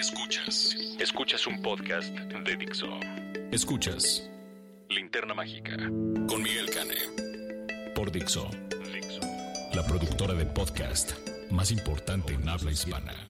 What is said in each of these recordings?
Escuchas. Escuchas un podcast de Dixo. Escuchas Linterna Mágica con Miguel Cane. Por Dixo. Dixo. La productora de podcast más importante en habla hispana.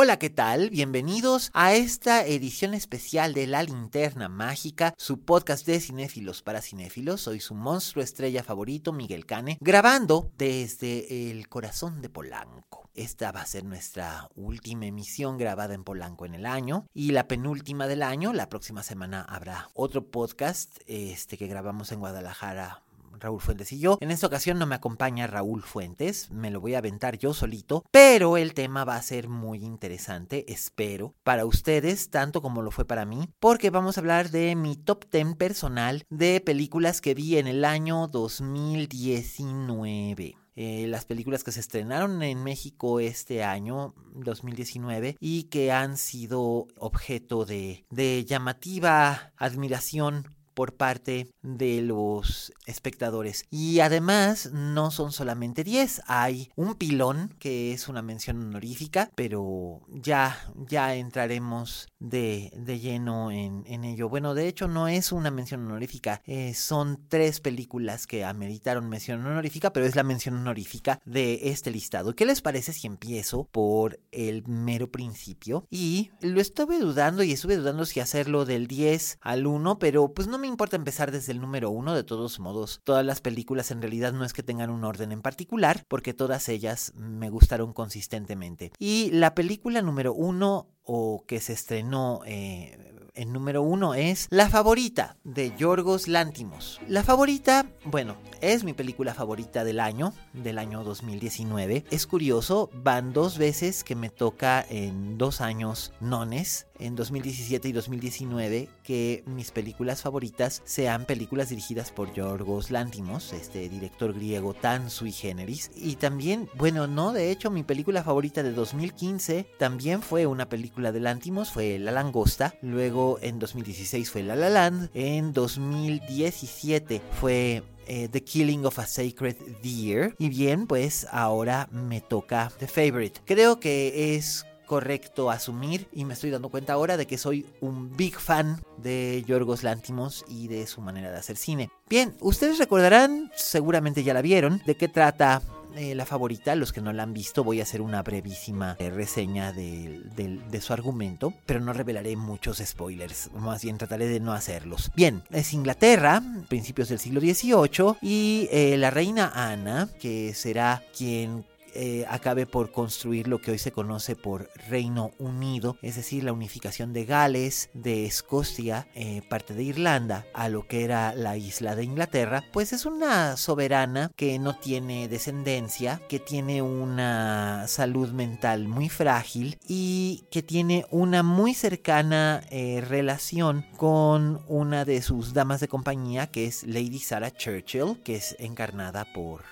Hola, ¿qué tal? Bienvenidos a esta edición especial de La Linterna Mágica, su podcast de cinéfilos para cinéfilos. Soy su monstruo estrella favorito, Miguel Cane, grabando desde el corazón de Polanco. Esta va a ser nuestra última emisión grabada en Polanco en el año y la penúltima del año. La próxima semana habrá otro podcast este que grabamos en Guadalajara Raúl Fuentes y yo. En esta ocasión no me acompaña Raúl Fuentes, me lo voy a aventar yo solito, pero el tema va a ser muy interesante, espero, para ustedes, tanto como lo fue para mí, porque vamos a hablar de mi top 10 personal de películas que vi en el año 2019. Eh, las películas que se estrenaron en México este año, 2019, y que han sido objeto de, de llamativa admiración por parte de los espectadores. Y además no son solamente 10, hay un pilón que es una mención honorífica, pero ya, ya entraremos de, de lleno en, en, ello. Bueno, de hecho no es una mención honorífica, eh, son tres películas que ameritaron mención honorífica, pero es la mención honorífica de este listado. ¿Qué les parece si empiezo por el mero principio? Y lo estuve dudando y estuve dudando si hacerlo del 10 al 1, pero pues no me importa empezar desde el número uno, de todos modos, todas las películas en realidad no es que tengan un orden en particular, porque todas ellas me gustaron consistentemente. Y la película número uno o que se estrenó eh, en número uno es La favorita de Yorgos Lántimos. La favorita, bueno, es mi película favorita del año, del año 2019. Es curioso, van dos veces que me toca en dos años nones, en 2017 y 2019, que mis películas favoritas sean películas dirigidas por Yorgos Lántimos, este director griego tan sui generis. Y también, bueno, no, de hecho, mi película favorita de 2015 también fue una película la de Lantimos fue La Langosta, luego en 2016 fue La La Land, en 2017 fue eh, The Killing of a Sacred Deer y bien pues ahora me toca The Favorite. Creo que es correcto asumir y me estoy dando cuenta ahora de que soy un big fan de Yorgos Lantimos y de su manera de hacer cine. Bien, ustedes recordarán, seguramente ya la vieron, de qué trata eh, la favorita. Los que no la han visto, voy a hacer una brevísima eh, reseña de, su argumento, pero no revelaré muchos spoilers. Más bien trataré de no hacerlos. Bien, es Inglaterra, principios del siglo XVIII, y eh, la reina Ana, que será quien eh, acabe por construir lo que hoy se conoce por Reino Unido, es decir, la unificación de Gales, de Escocia, eh, parte de Irlanda, a lo que era la isla de Inglaterra, pues es una soberana que no tiene descendencia, que tiene una salud mental muy frágil y que tiene una muy cercana eh, relación con una de sus damas de compañía, que es Lady Sarah Churchill, que es encarnada por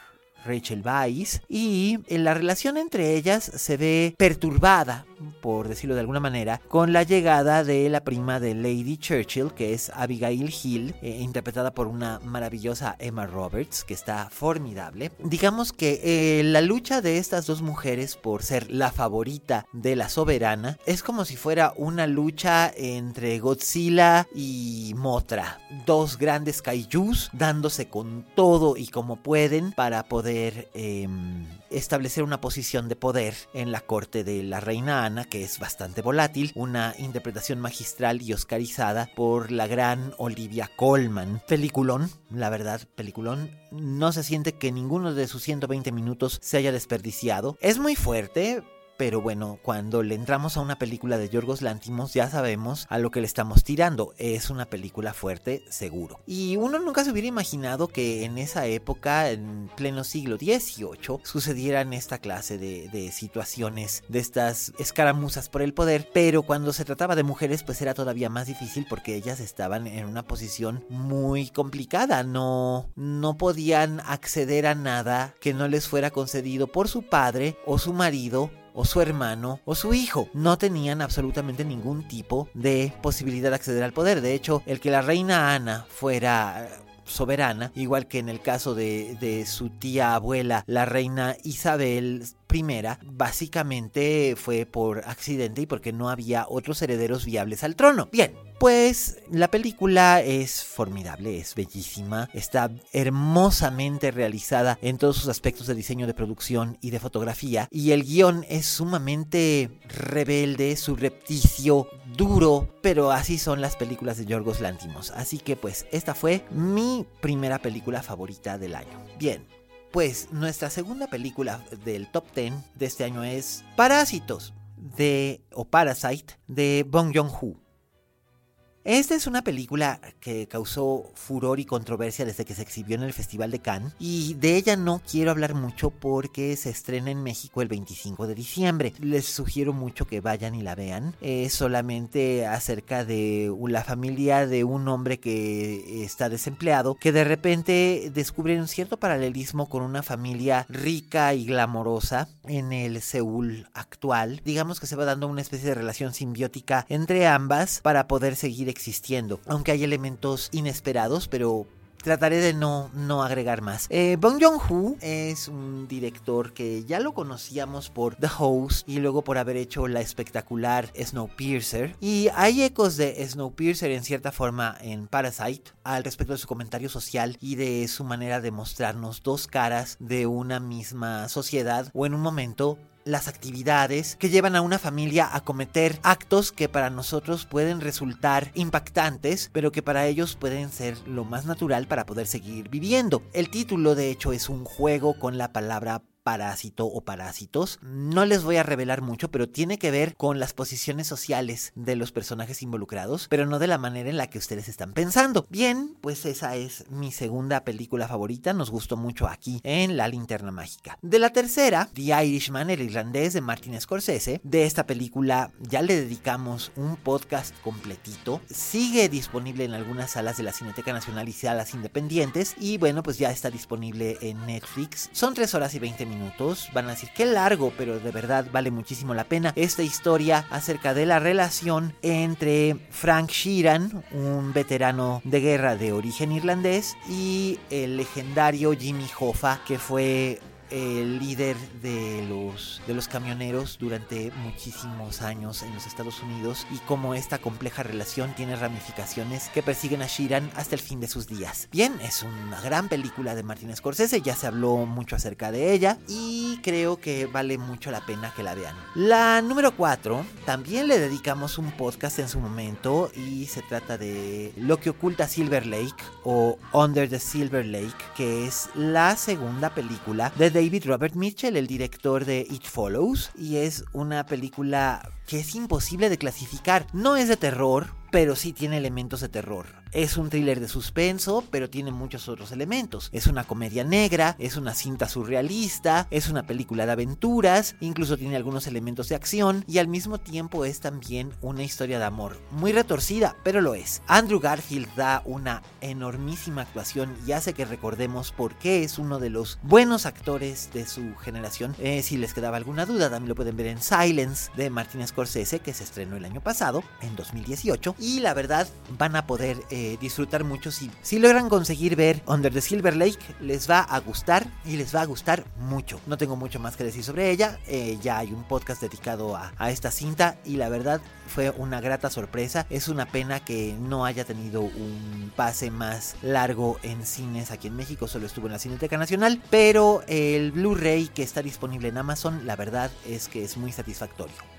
Rachel Weisz, y la relación entre ellas se ve perturbada, por decirlo de alguna manera, con la llegada de la prima de Lady Churchill, que es Abigail Hill, eh, interpretada por una maravillosa Emma Roberts, que está formidable. Digamos que eh, la lucha de estas dos mujeres por ser la favorita de la soberana es como si fuera una lucha entre Godzilla y Motra, dos grandes kaijus dándose con todo y como pueden para poder Em, establecer una posición de poder en la corte de la reina Ana, que es bastante volátil, una interpretación magistral y oscarizada por la gran Olivia Colman. Peliculón, la verdad, peliculón. No se siente que ninguno de sus 120 minutos se haya desperdiciado. Es muy fuerte, pero bueno, cuando le entramos a una película de Yorgos Lantimos ya sabemos a lo que le estamos tirando. Es una película fuerte, seguro. Y uno nunca se hubiera imaginado que en esa época, en pleno siglo XVIII, sucedieran esta clase de, de situaciones, de estas escaramuzas por el poder. Pero cuando se trataba de mujeres, pues era todavía más difícil porque ellas estaban en una posición muy complicada. No, no podían acceder a nada que no les fuera concedido por su padre o su marido o su hermano o su hijo. No tenían absolutamente ningún tipo de posibilidad de acceder al poder. De hecho, el que la reina Ana fuera soberana, igual que en el caso de, de, su tía abuela, la reina Isabel I, básicamente fue por accidente y porque no había otros herederos viables al trono. Bien, pues la película es formidable, es bellísima, está hermosamente realizada en todos sus aspectos de diseño de producción y de fotografía y el guion es sumamente rebelde, subrepticio, duro, pero así son las películas de Yorgos Lantimos. Así que pues esta fue mi primera película favorita del año. Bien, pues nuestra segunda película del top 10 de este año es Parásitos de o Parasite de Bong Joon-ho. Esta es una película que causó furor y controversia desde que se exhibió en el Festival de Cannes y de ella no quiero hablar mucho porque se estrena en México el 25 de diciembre. Les sugiero mucho que vayan y la vean. Es solamente acerca de la familia de un hombre que está desempleado que de repente descubre un cierto paralelismo con una familia rica y glamorosa en el Seúl actual. Digamos que se va dando una especie de relación simbiótica entre ambas para poder seguir existiendo, aunque hay elementos inesperados, pero trataré de no, no agregar más. Eh, Bong Joon-ho es un director que ya lo conocíamos por The Host y luego por haber hecho la espectacular Snowpiercer. Y hay ecos de Snowpiercer en cierta forma en Parasite al respecto de su comentario social y de su manera de mostrarnos dos caras de una misma sociedad o en un momento las actividades que llevan a una familia a cometer actos que para nosotros pueden resultar impactantes, pero que para ellos pueden ser lo más natural para poder seguir viviendo. El título de hecho es un juego con la palabra parásito o parásitos. No les voy a revelar mucho, pero tiene que ver con las posiciones sociales de los personajes involucrados, pero no de la manera en la que ustedes están pensando. Bien, pues esa es mi segunda película favorita, nos gustó mucho aquí en La Linterna Mágica. De la tercera, The Irishman, el irlandés de Martin Scorsese, de esta película ya le dedicamos un podcast completito. Sigue disponible en algunas salas de la Cineteca Nacional y salas independientes y bueno, pues ya está disponible en Netflix. Son 3 horas y 20 minutos minutos. Van a decir que largo, pero de verdad vale muchísimo la pena esta historia acerca de la relación entre Frank Sheeran, un veterano de guerra de origen irlandés, y el legendario Jimmy Hoffa, que fue el líder de los, de los camioneros durante muchísimos años en los Estados Unidos y cómo esta compleja relación tiene ramificaciones que persiguen a Sheeran hasta el fin de sus días. Bien, es una gran película de Martin Scorsese, ya se habló mucho acerca de ella y creo que vale mucho la pena que la vean. La número 4, también le dedicamos un podcast en su momento y se trata de Lo que oculta Silver Lake o Under the Silver Lake, que es la segunda película de David Robert Mitchell, el director de It Follows, y es una película que es imposible de clasificar. No es de terror, pero sí tiene elementos de terror. Es un thriller de suspenso, pero tiene muchos otros elementos. Es una comedia negra, es una cinta surrealista, es una película de aventuras, incluso tiene algunos elementos de acción y al mismo tiempo es también una historia de amor. Muy retorcida, pero lo es. Andrew Garfield da una enormísima actuación y hace que recordemos por qué es uno de los buenos actores de su generación. Eh, si les quedaba alguna duda, también lo pueden ver en Silence de Martin Scorsese, que se estrenó el año pasado, en 2018. Y la verdad, van a poder disfrutar mucho. Si, si logran conseguir ver Under the Silver Lake, les va a gustar y les va a gustar mucho. No tengo mucho más que decir sobre ella. Eh, ya hay un podcast dedicado a, a esta cinta y la verdad fue una grata sorpresa. Es una pena que no haya tenido un pase más largo en cines aquí en México, solo estuvo en la Cineteca Nacional, pero el Blu-ray que está disponible en Amazon, la verdad es que es muy satisfactorio.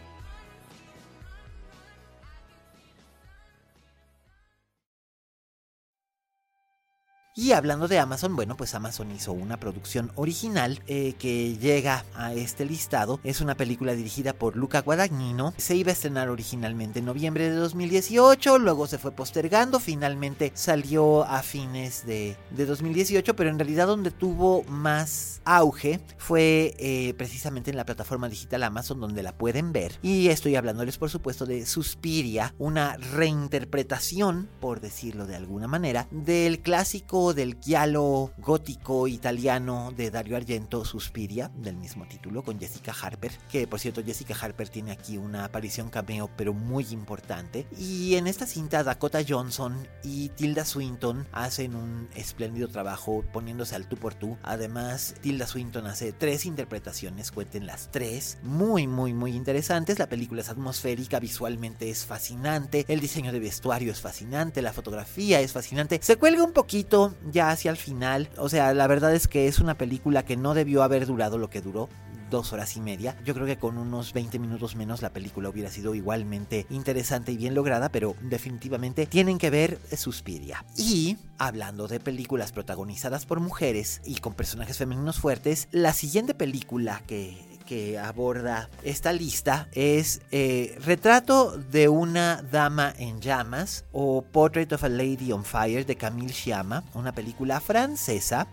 Y hablando de Amazon, bueno, pues Amazon hizo una producción original eh, que llega a este listado. Es una película dirigida por Luca Guadagnino. Se iba a estrenar originalmente en noviembre de 2018, luego se fue postergando, finalmente salió a fines de, 2018, pero en realidad donde tuvo más auge fue eh, precisamente en la plataforma digital Amazon donde la pueden ver. Y estoy hablándoles por supuesto de Suspiria, una reinterpretación, por decirlo de alguna manera, del clásico del giallo gótico italiano de Dario Argento, Suspiria, del mismo título, con Jessica Harper, que por cierto Jessica Harper tiene aquí una aparición cameo pero muy importante. Y en esta cinta Dakota Johnson y Tilda Swinton hacen un espléndido trabajo poniéndose al tú por tú. Además, Tilda Swinton hace tres interpretaciones, cuenten las tres, muy muy muy interesantes. La película es atmosférica, visualmente es fascinante, el diseño de vestuario es fascinante, la fotografía es fascinante. Se cuelga un poquito ya hacia el final. O sea, la verdad es que es una película que no debió haber durado lo que duró dos horas y media. Yo creo que con unos 20 minutos menos la película hubiera sido igualmente interesante y bien lograda, pero definitivamente tienen que ver Suspiria. Y hablando de películas protagonizadas por mujeres y con personajes femeninos fuertes, la siguiente película que que aborda esta lista es eh, Retrato de una dama en llamas o Portrait of a Lady on Fire de Camille Sciamma, una película francesa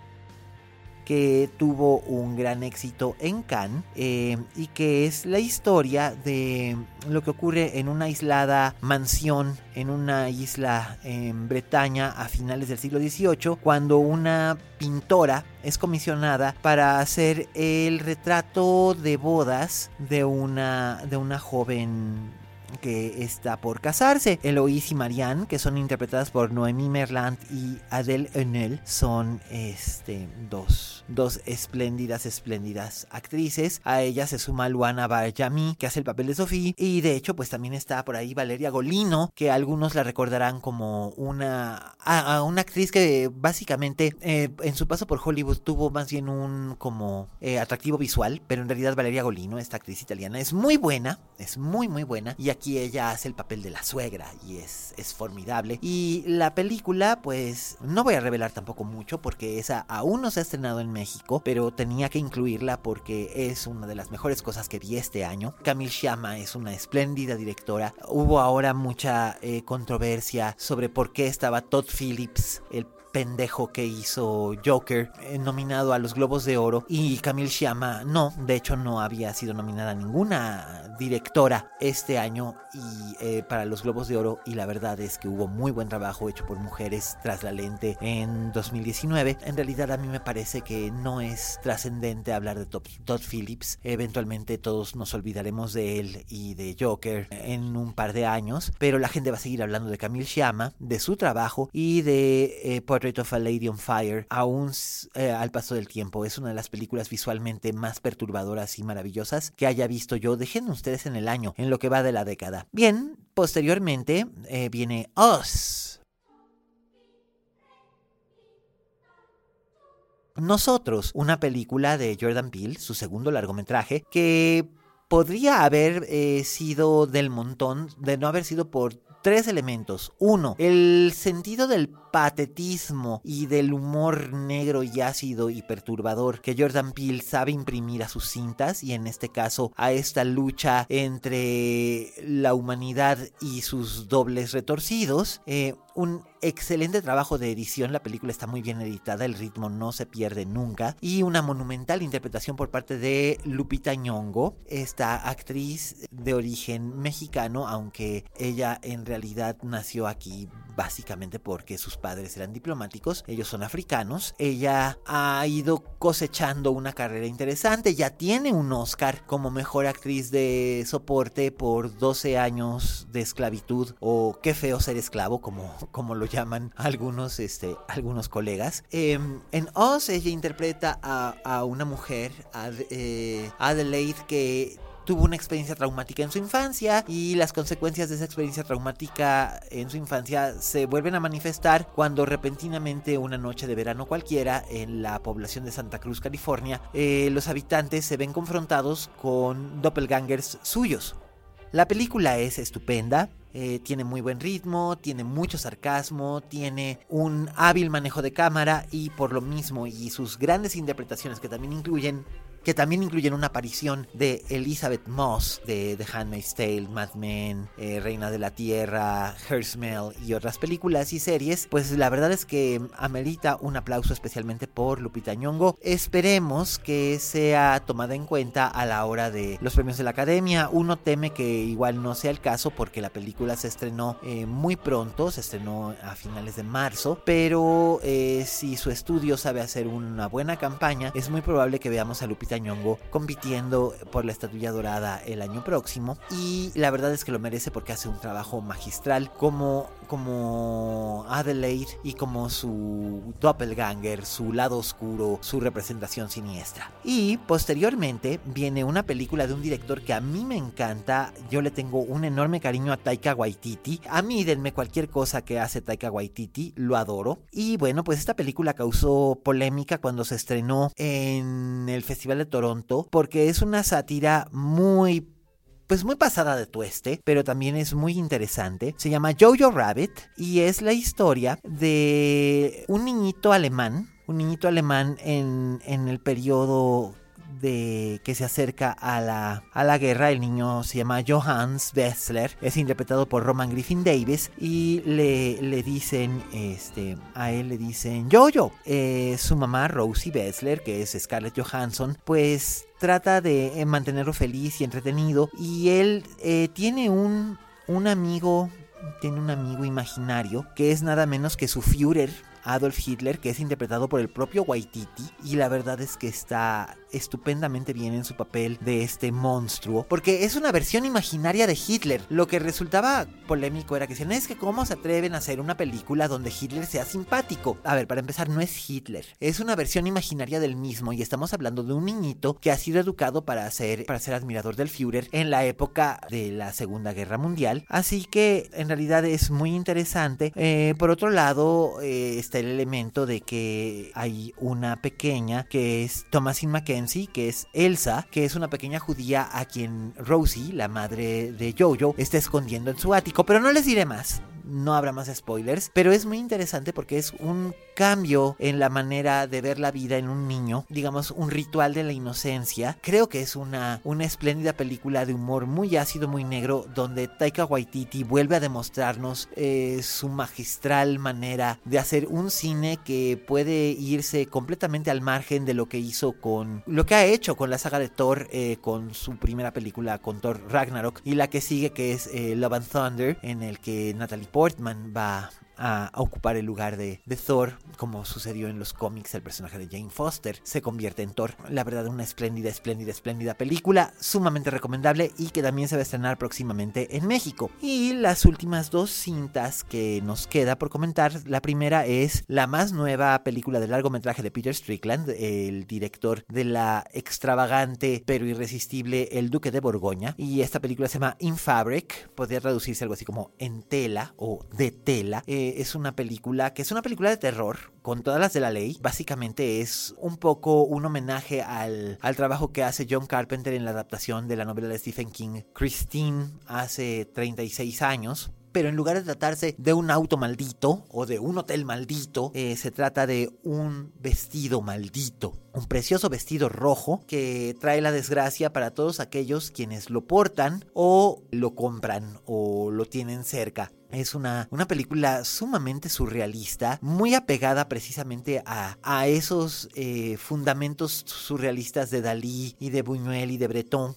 que tuvo un gran éxito en Cannes eh, y que es la historia de lo que ocurre en una aislada mansión en una isla en Bretaña a finales del siglo XVIII cuando una pintora es comisionada para hacer el retrato de bodas de una, de una joven que está por casarse. Eloise y Marianne, que son interpretadas por Noemí Merlant y Adele Haenel, son este, dos, dos espléndidas, espléndidas actrices. A ella se suma Luana Barjami, que hace el papel de Sophie. Y de hecho, pues también está por ahí Valeria Golino, que algunos la recordarán como una, a, una actriz que básicamente eh, en su paso por Hollywood tuvo más bien un como eh, atractivo visual, pero en realidad Valeria Golino, esta actriz italiana, es muy buena, es muy muy buena. Y aquí aquí ella hace el papel de la suegra y es, es formidable. Y la película, pues no voy a revelar tampoco mucho porque esa aún no se ha estrenado en México, pero tenía que incluirla porque es una de las mejores cosas que vi este año. Camille Sciamma es una espléndida directora. Hubo ahora mucha eh, controversia sobre por qué estaba Todd Phillips, el pendejo que hizo Joker, eh, nominado a los Globos de Oro, y Camille Sciamma no, de hecho no había sido nominada ninguna directora este año y eh, para los Globos de Oro y la verdad es que hubo muy buen trabajo hecho por mujeres tras la lente en 2019. En realidad a mí me parece que no es trascendente hablar de Todd Phillips, eventualmente todos nos olvidaremos de él y de Joker en un par de años, pero la gente va a seguir hablando de Camille Sciamma, de su trabajo y de eh, of a Lady on Fire, aún eh, al paso del tiempo, es una de las películas visualmente más perturbadoras y maravillosas que haya visto yo. Dejen en el año, en lo que va de la década. Bien, posteriormente eh, viene Us. Nosotros, una película de Jordan Peele, su segundo largometraje, que podría haber eh, sido del montón, de no haber sido por tres elementos. Uno, el sentido del patetismo y del humor negro y ácido y perturbador que Jordan Peele sabe imprimir a sus cintas y en este caso a esta lucha entre la humanidad y sus dobles retorcidos. Eh, un excelente trabajo de edición, la película está muy bien editada, el ritmo no se pierde nunca. Y una monumental interpretación por parte de Lupita Nyong'o, esta actriz de origen mexicano, aunque ella en realidad nació aquí básicamente porque sus padres eran diplomáticos, ellos son africanos. Ella ha ido cosechando una carrera interesante, ya tiene un Oscar como mejor actriz de soporte por 12 años de esclavitud o qué feo ser esclavo, como, como lo llaman algunos, este, algunos colegas. Em, en Oz ella interpreta a, una mujer, eh, Adelaide, que tuvo una experiencia traumática en su infancia y las consecuencias de esa experiencia traumática en su infancia se vuelven a manifestar cuando repentinamente una noche de verano cualquiera en la población de Santa Cruz, California, eh, los habitantes se ven confrontados con doppelgangers suyos. La película es estupenda, eh, tiene muy buen ritmo, tiene mucho sarcasmo, tiene un hábil manejo de cámara y por lo mismo y sus grandes interpretaciones que también incluyen que también incluyen una aparición de Elizabeth Moss de The Handmaid's Tale, Mad Men, eh, Reina de la Tierra, Her Smell y otras películas y series, pues la verdad es que amerita un aplauso especialmente por Lupita Nyong'o. Esperemos que sea tomada en cuenta a la hora de los premios de la Academia. Uno teme que igual no sea el caso porque la película se estrenó eh, muy pronto, se estrenó a finales de marzo, pero eh, si su estudio sabe hacer una buena campaña, es muy probable que veamos a Lupita Ñongo compitiendo por la estatuilla dorada el año próximo y la verdad es que lo merece porque hace un trabajo magistral como como Adelaide y como su doppelganger, su lado oscuro, su representación siniestra. Y posteriormente viene una película de un director que a mí me encanta, yo le tengo un enorme cariño a Taika Waititi. A mí denme cualquier cosa que hace Taika Waititi, lo adoro. Y bueno, pues esta película causó polémica cuando se estrenó en el Festival de Toronto porque es una sátira muy pues muy pasada de tueste, pero también es muy interesante. Se llama Jojo Rabbit y es la historia de un niñito alemán, un niñito alemán en, en el periodo de que se acerca a la, a la guerra. El niño se llama Johannes Wessler, es interpretado por Roman Griffin Davis y le, le dicen, este, a él le dicen Jojo. Eh, su mamá Rosie Wessler, que es Scarlett Johansson, pues trata de eh, mantenerlo feliz y entretenido y él eh, tiene un, un amigo, tiene un amigo imaginario que es nada menos que su Führer, Adolf Hitler, que es interpretado por el propio Waititi, y la verdad es que está estupendamente bien en su papel de este monstruo, porque es una versión imaginaria de Hitler. Lo que resultaba polémico era que decían, es que cómo se atreven a hacer una película donde Hitler sea simpático. A ver, para empezar, no es Hitler, es una versión imaginaria del mismo y estamos hablando de un niñito que ha sido educado para ser, para ser admirador del Führer en la época de la Segunda Guerra Mundial. Así que en realidad es muy interesante. Eh, por otro lado, eh, está el elemento de que hay una pequeña que es Thomasin McKenzie que es Elsa, que es una pequeña judía a quien Rosie, la madre de Jojo, está escondiendo en su ático, pero no les diré más. No habrá más spoilers, pero es muy interesante porque es un cambio en la manera de ver la vida en un niño, digamos un ritual de la inocencia. Creo que es una, una espléndida película de humor muy ácido, muy negro, donde Taika Waititi vuelve a demostrarnos eh, su magistral manera de hacer un cine que puede irse completamente al margen de lo que hizo con lo que ha hecho con la saga de Thor, eh, con su primera película con Thor Ragnarok y la que sigue que es eh, Love and Thunder, en el que Natalie Portman va a, ocupar el lugar de, Thor, como sucedió en los cómics, el personaje de Jane Foster se convierte en Thor. La verdad, una espléndida, espléndida, espléndida película, sumamente recomendable y que también se va a estrenar próximamente en México. Y las últimas dos cintas que nos queda por comentar, la primera es la más nueva película de largometraje de Peter Strickland, el director de la extravagante pero irresistible El Duque de Borgoña. Y esta película se llama In Fabric, podría traducirse algo así como en tela o de tela. Eh, es una película que es una película de terror con todas las de la ley. Básicamente es un poco un homenaje al, al trabajo que hace John Carpenter en la adaptación de la novela de Stephen King, Christine, hace 36 años pero en lugar de tratarse de un auto maldito o de un hotel maldito, eh, se trata de un vestido maldito. Un precioso vestido rojo que trae la desgracia para todos aquellos quienes lo portan o lo compran o lo tienen cerca. Es una, una película sumamente surrealista, muy apegada precisamente a, a esos eh, fundamentos surrealistas de Dalí y de Buñuel y de Breton.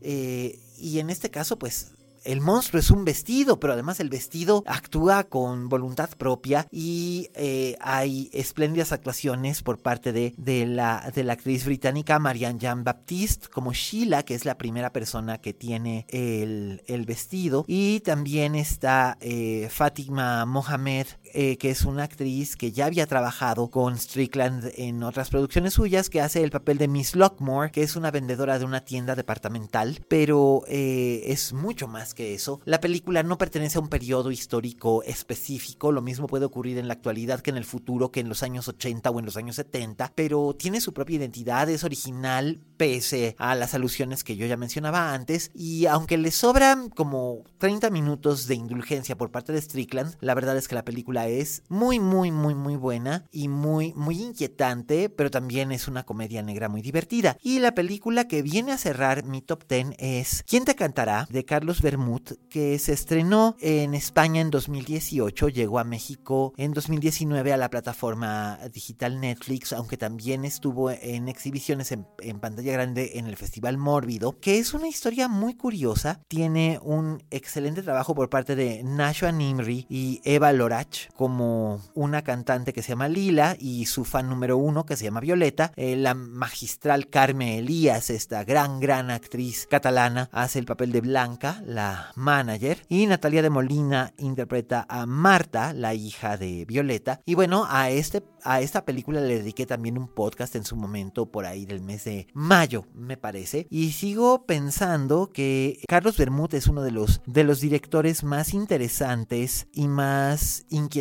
Eh, y en este caso, pues el monstruo es un vestido, pero además el vestido actúa con voluntad propia y eh, hay espléndidas actuaciones por parte de, de, la, de la actriz británica Marianne Jean Baptiste como Sheila, que es la primera persona que tiene el, el vestido. Y también está eh, Fátima Mohamed, eh, que es una actriz que ya había trabajado con Strickland en otras producciones suyas, que hace el papel de Miss Lockmore, que es una vendedora de una tienda departamental, pero eh, es mucho más que eso. La película no pertenece a un periodo histórico específico, lo mismo puede ocurrir en la actualidad que en el futuro, que en los años 80 o en los años 70, pero tiene su propia identidad, es original, pese a las alusiones que yo ya mencionaba antes, y aunque le sobran como 30 minutos de indulgencia por parte de Strickland, la verdad es que la película es muy, muy, muy, muy buena y muy, muy inquietante, pero también es una comedia negra muy divertida. Y la película que viene a cerrar mi top 10 es ¿Quién te cantará? de Carlos Bermud, que se estrenó en España en 2018, llegó a México en 2019 a la plataforma digital Netflix, aunque también estuvo en exhibiciones en, en pantalla grande en el Festival Mórbido, que es una historia muy curiosa, tiene un excelente trabajo por parte de Nashua Nimri y Eva Lorach como una cantante que se llama Lila y su fan número uno que se llama Violeta. Eh, la magistral Carmen Elías, esta gran, gran actriz catalana, hace el papel de Blanca, la manager. Y Natalia de Molina interpreta a Marta, la hija de Violeta. Y bueno, a, este, a esta película le dediqué también un podcast en su momento por ahí del mes de mayo, me parece. Y sigo pensando que Carlos Bermúdez es uno de los, de los directores más interesantes y más inquietantes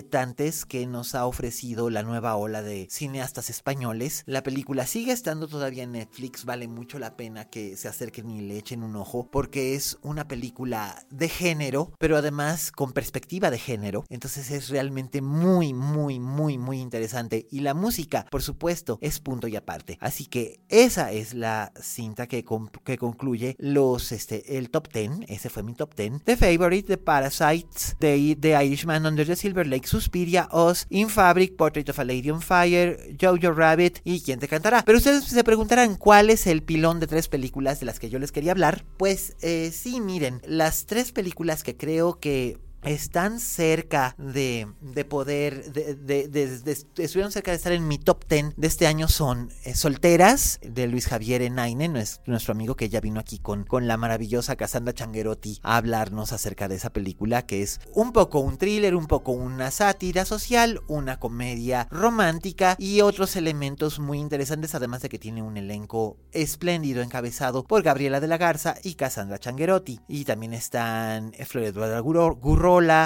que nos ha ofrecido la nueva ola de cineastas españoles. La película sigue estando todavía en Netflix, vale mucho la pena que se acerquen y le echen un ojo, porque es una película de género, pero además con perspectiva de género. Entonces es realmente muy, muy, muy, muy interesante. Y la música, por supuesto, es punto y aparte. Así que esa es la cinta que, que concluye los, este, el top 10. Ese fue mi top 10. The Favorite, The Parasites, The, the Irishman Under the Silver Lake Suspiria, Oz, In Fabric, Portrait of a Lady on Fire, Jojo Rabbit y ¿Quién te cantará? Pero ustedes se preguntarán cuál es el pilón de tres películas de las que yo les quería hablar. Pues eh, sí, miren, las tres películas que creo que están cerca de, de poder, de, de, estuvieron cerca de estar en mi top 10 de este año son eh, Solteras, de Luis Javier Enaine, nuestro amigo que ya vino aquí con, con la maravillosa Cassandra Changuerotti a hablarnos acerca de esa película, que es un poco un thriller, un poco una sátira social, una comedia romántica y otros elementos muy interesantes, además de que tiene un elenco espléndido encabezado por Gabriela de la Garza y Cassandra Changuerotti. Y también están Flor Eduardo Gurro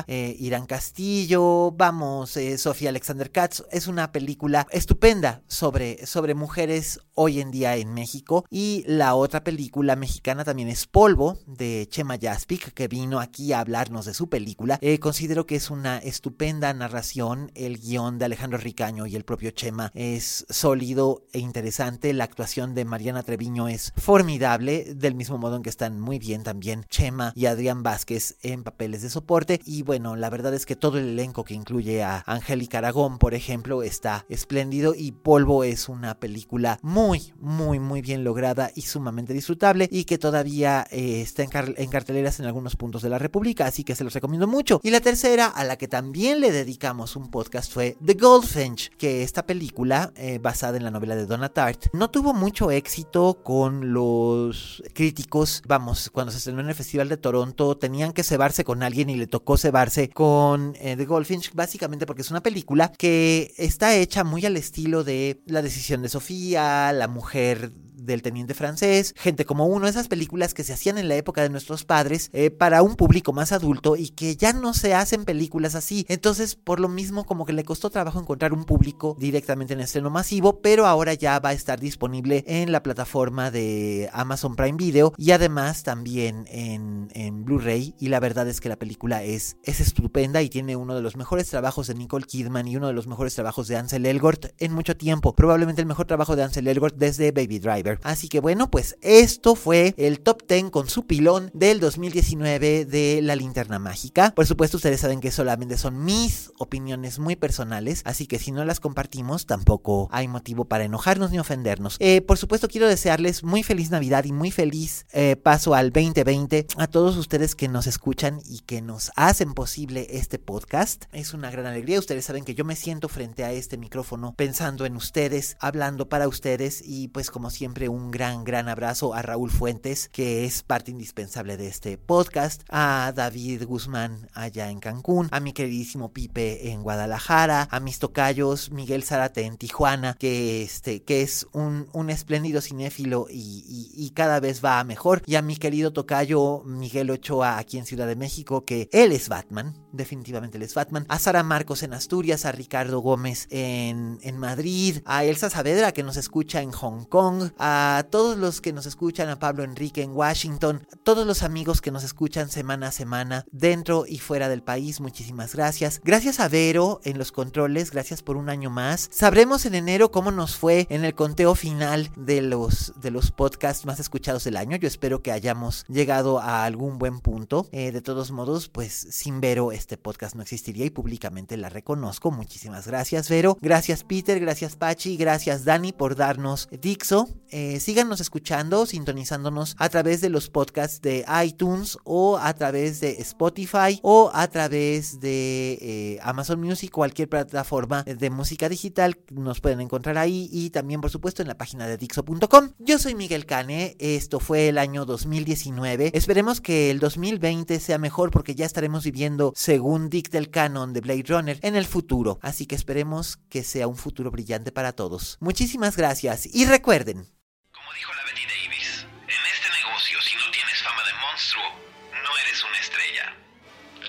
eh, Irán Castillo, vamos, eh, Sofía Alexander Katz. Es una película estupenda sobre, sobre mujeres hoy en día en México. Y la otra película mexicana también es Polvo, de Chema Jaspic, que vino aquí a hablarnos de su película. Eh, considero que es una estupenda narración. El guion de Alejandro Ricaño y el propio Chema es sólido e interesante. La actuación de Mariana Treviño es formidable, del mismo modo en que están muy bien también Chema y Adrián Vázquez en papeles de soporte. Y bueno, la verdad es que todo el elenco que incluye a Angélica Aragón, por ejemplo, está espléndido y Polvo es una película muy, muy, muy bien lograda y sumamente disfrutable y que todavía eh, está en, carteleras en algunos puntos de la República, así que se los recomiendo mucho. Y la tercera, a la que también le dedicamos un podcast, fue The Goldfinch, que esta película, eh, basada en la novela de Donna Tartt, no tuvo mucho éxito con los críticos. Vamos, cuando se estrenó en el Festival de Toronto, tenían que cebarse con alguien y le tocó cebarse con eh, The Goldfinch, básicamente porque es una película que está hecha muy al estilo de La decisión de Sofía, La mujer del teniente francés, gente como uno, esas películas que se hacían en la época de nuestros padres eh, para un público más adulto y que ya no se hacen películas así. Entonces, por lo mismo, como que le costó trabajo encontrar un público directamente en estreno masivo, pero ahora ya va a estar disponible en la plataforma de Amazon Prime Video y además también en, en Blu-ray. Y la verdad es que la película es, es estupenda y tiene uno de los mejores trabajos de Nicole Kidman y uno de los mejores trabajos de Ansel Elgort en mucho tiempo. Probablemente el mejor trabajo de Ansel Elgort desde Baby Driver. Así que bueno, pues esto fue el top 10 con su pilón del 2019 de La Linterna Mágica. Por supuesto, ustedes saben que solamente son mis opiniones muy personales, así que si no las compartimos, tampoco hay motivo para enojarnos ni ofendernos. Eh, por supuesto, quiero desearles muy feliz Navidad y muy feliz eh, paso al 2020 a todos ustedes que nos escuchan y que nos hacen posible este podcast. Es una gran alegría. Ustedes saben que yo me siento frente a este micrófono pensando en ustedes, hablando para ustedes y pues como siempre un gran, gran abrazo a Raúl Fuentes, que es parte indispensable de este podcast, a David Guzmán allá en Cancún, a mi queridísimo Pipe en Guadalajara, a mis tocayos Miguel Zárate en Tijuana, que, este, que es un, un espléndido cinéfilo y, y, cada vez va mejor, y a mi querido tocayo Miguel Ochoa aquí en Ciudad de México, que él es Batman, definitivamente él es Batman, a Sara Marcos en Asturias, a Ricardo Gómez en, en Madrid, a Elsa Saavedra que nos escucha en Hong Kong, a todos los que nos escuchan, a Pablo Enrique en Washington, todos los amigos que nos escuchan semana a semana dentro y fuera del país, muchísimas gracias. Gracias a Vero en los controles, gracias por un año más. Sabremos en enero cómo nos fue en el conteo final de los, de los podcasts más escuchados del año. Yo espero que hayamos llegado a algún buen punto. Eh, de todos modos, pues sin Vero este podcast no existiría y públicamente la reconozco. Muchísimas gracias Vero. Gracias Peter, gracias Pachi, gracias Dani por darnos Dixo. Eh, síganos escuchando, sintonizándonos a través de los podcasts de iTunes o a través de Spotify o a través de eh, Amazon Music, cualquier plataforma de música digital. Nos pueden encontrar ahí y también, por supuesto, en la página de Dixo.com. Yo soy Miguel Cane. Esto fue el año 2019. Esperemos que el 2020 sea mejor porque ya estaremos viviendo, según Dick del Canon de Blade Runner, en el futuro. Así que esperemos que sea un futuro brillante para todos. Muchísimas gracias y recuerden. Como dijo la Betty Davis, en este negocio si no tienes fama de monstruo, no eres una estrella.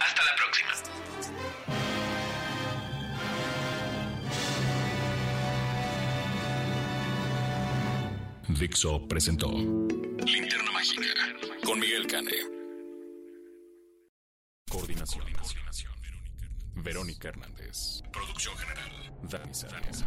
Hasta la próxima. Dixo presentó Linterna Mágica con Miguel Cane. Coordinación. Verónica Hernández. Producción general. Dani Sánchez.